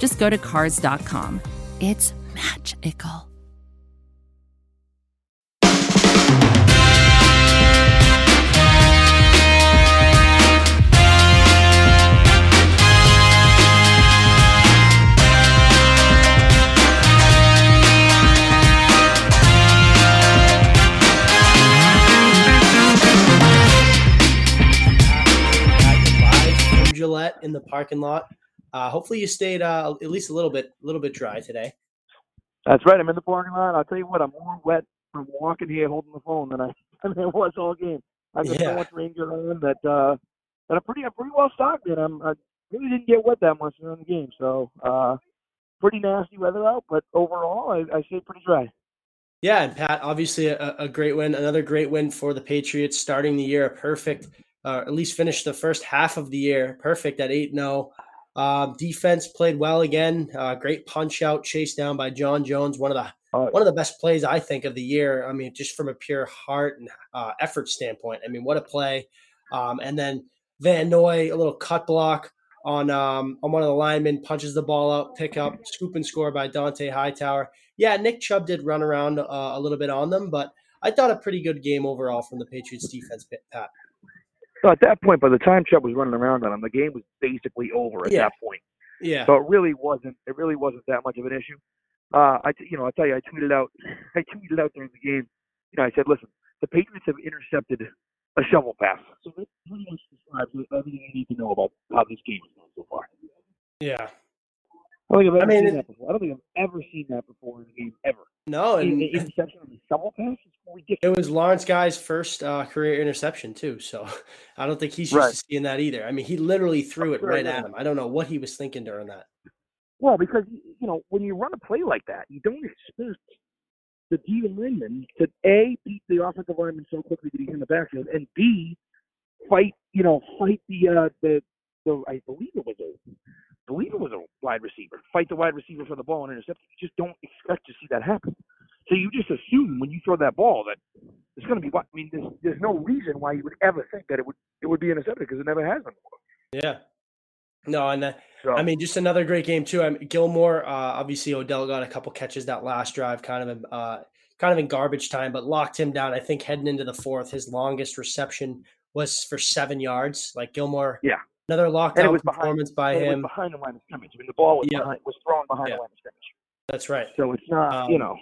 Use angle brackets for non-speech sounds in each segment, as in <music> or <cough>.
just go to Cars.com. It's magical. Gillette in the parking lot. Uh, hopefully, you stayed uh, at least a little bit, a little bit dry today. That's right. I'm in the parking lot. I'll tell you what. I'm more wet from walking here holding the phone than I <laughs> than I was all game. I got yeah. so much rain going on that uh, that I'm pretty I'm pretty well stocked, and I'm I really didn't get wet that much during the game. So uh, pretty nasty weather out, but overall, I, I pretty dry. Yeah, and Pat, obviously a, a, great win, another great win for the Patriots, starting the year perfect, uh, at least finish the first half of the year perfect at eight 0 um, defense played well again. Uh, great punch out, chased down by John Jones. One of the uh, one of the best plays I think of the year. I mean, just from a pure heart and uh, effort standpoint. I mean, what a play! Um, and then Van Noy, a little cut block on um, on one of the linemen, punches the ball out, pick up, scoop and score by Dont'a Hightower. Yeah, Nick Chubb did run around uh, a little bit on them, but I thought a pretty good game overall from the Patriots defense, Pat so at that point, by the time Chubb was running around on him, the game was basically over at Yeah. that point. Yeah, So it really wasn't it really wasn't that much of an issue. Uh, I t- you know I tell you I tweeted out <laughs> I tweeted out during the game. You know I said listen the Patriots have intercepted a shovel pass. So that pretty much describes everything you need to know about how this game has gone so far. yeah. I don't think I've I ever mean, seen that before. I don't think I've ever seen that before in a game ever. No, An and interception on a shovel pass is ridiculous. it was Lawrence Guy's first uh, career interception too. So <laughs> I don't think he's used Right. to seeing that either. I mean, he literally threw it sure, right at him. I don't know what he was thinking during that. Well, because you know when you run a play like that, you don't expect the D lineman to a beat the offensive lineman so quickly that he's in the backfield, and b fight you know fight the uh, the the I believe it was a I believe it was a wide receiver fight the wide receiver for the ball and intercept. it. You just don't expect to see that happen. So you just assume when you throw that ball that it's going to be. I mean, there's there's no reason why you would ever think that it would it would be intercepted because it never has been before. Yeah. No, and uh, So I mean, just another great game too. I mean, Gilmore, uh, obviously Odell got a couple catches that last drive, kind of in, uh, kind of in garbage time, but locked him down. I think heading into the fourth, his longest reception was for seven yards. Like Gilmore, Yeah. another lockdown was behind- performance by it was him. behind the line of scrimmage. I mean, the ball was Yeah. behind, was thrown behind Yeah. the line of scrimmage. That's right. So it's not, you Um, know.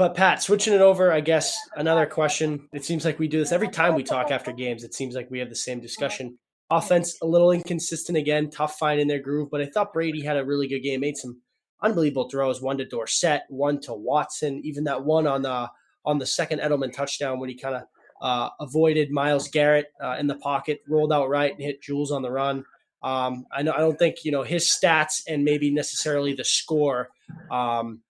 But Pat, switching it over, I guess another question. It seems like we do this every time we talk after games. It seems like we have the same discussion. Offense a little inconsistent again, tough finding their groove. But I thought Brady had a really good game. Made some unbelievable throws. One to Dorsett, one to Watson. Even that one on the on the second Edelman touchdown when he kind of uh, avoided Myles Garrett uh, in the pocket, rolled out right and hit Jules on the run. Um, I know I don't think you know his stats and maybe necessarily the score. Um,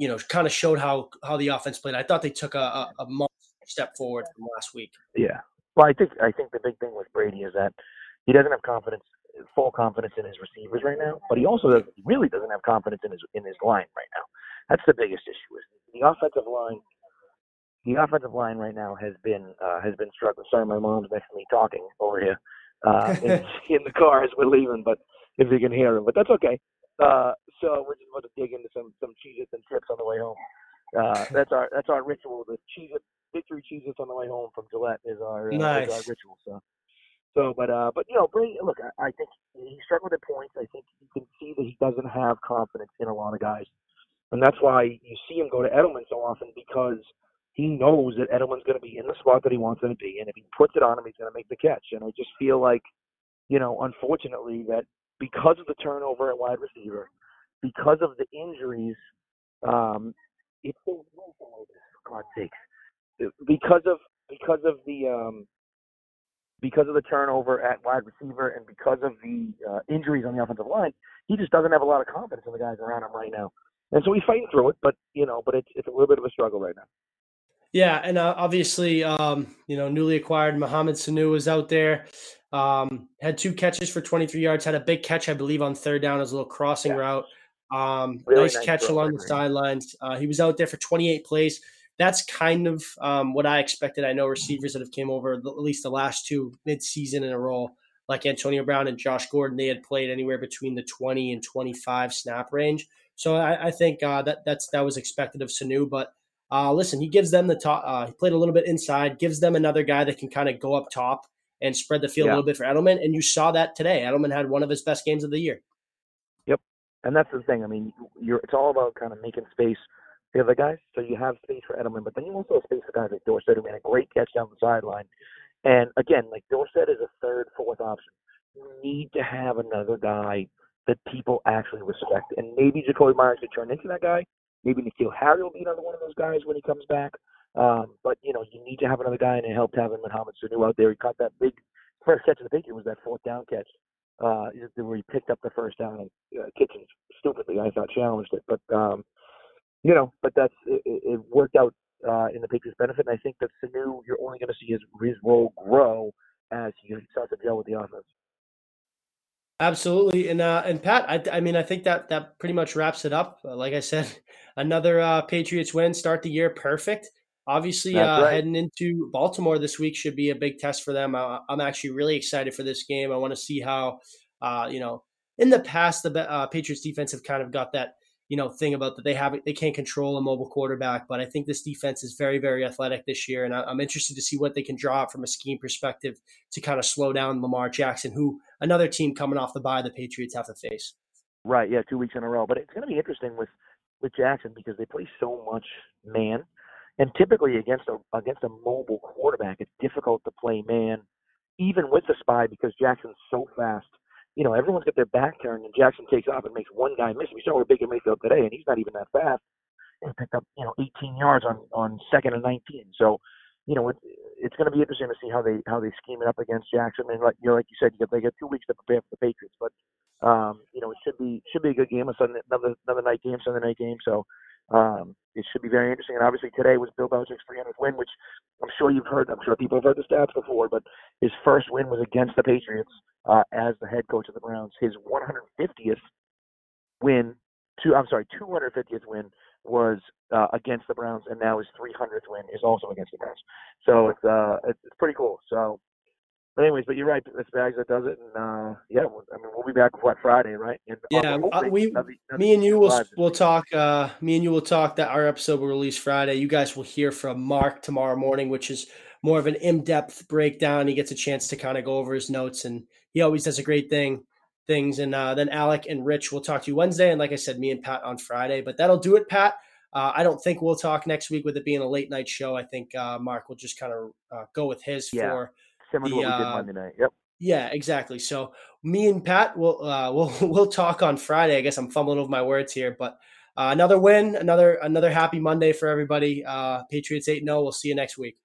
you know, kind of showed how how the offense played. I thought they took a, a, a step forward from last week. Yeah. Well, I think I think the big thing with Brady is that he doesn't have confidence, full confidence in his receivers right now, but he also doesn't, really doesn't have confidence in his in his line right now. That's the biggest issue. Is the offensive line. The offensive line right now has been uh, has been struggling. Sorry, my mom's next to me talking over here uh, in, <laughs> in the car as we're leaving, but if you can hear him, but that's okay. Uh, so we're just about to dig into some some Cheez-Its and chips on the way home. Uh, that's our that's our ritual. The Cheez-It victory Cheez-Its on the way home from Gillette is our uh, is our ritual. So, so but uh, but you know, Brady. Look, I, I think he struggled at points. I think you can see that he doesn't have confidence in a lot of guys, and that's why you see him go to Edelman so often because he knows that Edelman's going to be in the spot that he wants him to be, and if he puts it on him, he's going to make the catch. And I just feel like, you know, unfortunately, that because of the turnover at wide receiver, because of the injuries, um, it's God's sake, because of because of the um, because of the turnover at wide receiver and because of the uh, injuries on the offensive line, he just doesn't have a lot of confidence in the guys around him right now. And so he's fighting through it, but you know, but it's it's a little bit of a struggle right now. Yeah, and uh, obviously, um, you know, newly acquired Mohamed Sanu was out there. Um, had two catches for 23 yards. Had a big catch, I believe, on third down as a little crossing yeah. route. Um, really nice, nice, catch along the sidelines. Uh, he was out there for 28 plays. That's kind of um, what I expected. I know receivers that have came over at least the last two midseason in a row, like Antonio Brown and Josh Gordon, they had played anywhere between the 20 and 25 snap range. So I, I think uh, that that's that was expected of Sanu, but uh, listen, he gives them the top. Uh, he played a little bit inside, gives them another guy that can kind of go up top and spread the field yeah. a little bit for Edelman. And you saw that today. Edelman had one of his best games of the year. Yep, and that's the thing. I mean, you're it's all about kind of making space for the other guys. So you have space for Edelman, but then you also have space for guys like Dorsett who made a great catch down the sideline. And again, like Dorsett is a third, fourth option. You need to have another guy that people actually respect. And maybe Jakobi Meyers could turn into that guy. Maybe N'Keal Harry will be another one of those guys when he comes back. Um, but you know, you need to have another guy, and it helped having Mohamed Sanu out there. He caught that big first catch of the Patriot was that fourth down catch, uh, where he picked up the first down. And uh, Kitchens stupidly, I thought, challenged it, but um, you know, but that's it, it worked out uh, in the Patriots' benefit. And I think that Sanu, you're only going to see his his role grow as he starts to gel with the offense. Absolutely, and uh, and Pat, I, I mean, I think that that pretty much wraps it up. Like I said, <laughs> another uh, Patriots win, start the year perfect. Obviously, uh, right. heading into Baltimore this week should be a big test for them. I, am actually really excited for this game. I want to see how, uh, you know, in the past the uh, Patriots defense have kind of got that you know thing about that they have they can't control a mobile quarterback, but I think this defense is very very athletic this year, and I, am interested to see what they can draw from a scheme perspective to kind of slow down Lamar Jackson, who another team coming off the bye the Patriots have to face. Right, yeah, two weeks in a row, but it's going to be interesting with with Jackson because they play so much man, and typically against a against a mobile quarterback, it's difficult to play man, even with the spy because Jackson's so fast you know, everyone's got their back turned, and Jackson takes off and makes one guy miss. We saw with Baker Mayfield today, and he's not even that fast. He picked up, you know, 18 yards on on second and 19. So, you know, it, it's going to be interesting to see how they how they scheme it up against Jackson. And like you know, like you said, you got, they got two weeks to prepare for the Patriots, but um, you know, it should be should be a good game, Sunday, another another night game, Sunday night game. So, um, it should be very interesting. And obviously today was Bill Belichick's 300th win, which I'm sure you've heard. I'm sure people have heard the stats before, but his first win was against the Patriots uh, as the head coach of the Browns. His 150th win, two I'm sorry, 250th win was uh, against the Browns, and now his 300th win is also against the Browns. So it's uh it's, it's pretty cool. So but anyways, but you're right. It's Bags that does it, and uh, yeah, I mean we'll be back what Friday, right? And yeah, uh, we, me and you will we'll talk. Uh, me and you will talk. That our episode will release Friday. You guys will hear from Mark tomorrow morning, which is more of an in-depth breakdown. He gets a chance to kind of go over his notes, and he always does a great thing things. And uh, then Alec and Rich will talk to you Wednesday, and like I said, me and Pat on Friday. But that'll do it, Pat. Uh, I don't think we'll talk next week with it being a late night show. I think uh, Mark will just kind of uh, go with his yeah. for similar the, to what we did uh, Monday night. Yep. Yeah, exactly. So me and Pat will uh, <laughs> we'll we'll talk on Friday. I guess I'm fumbling over my words here, but uh, another win, another another happy Monday for everybody. Uh, Patriots eight zero. We'll see you next week.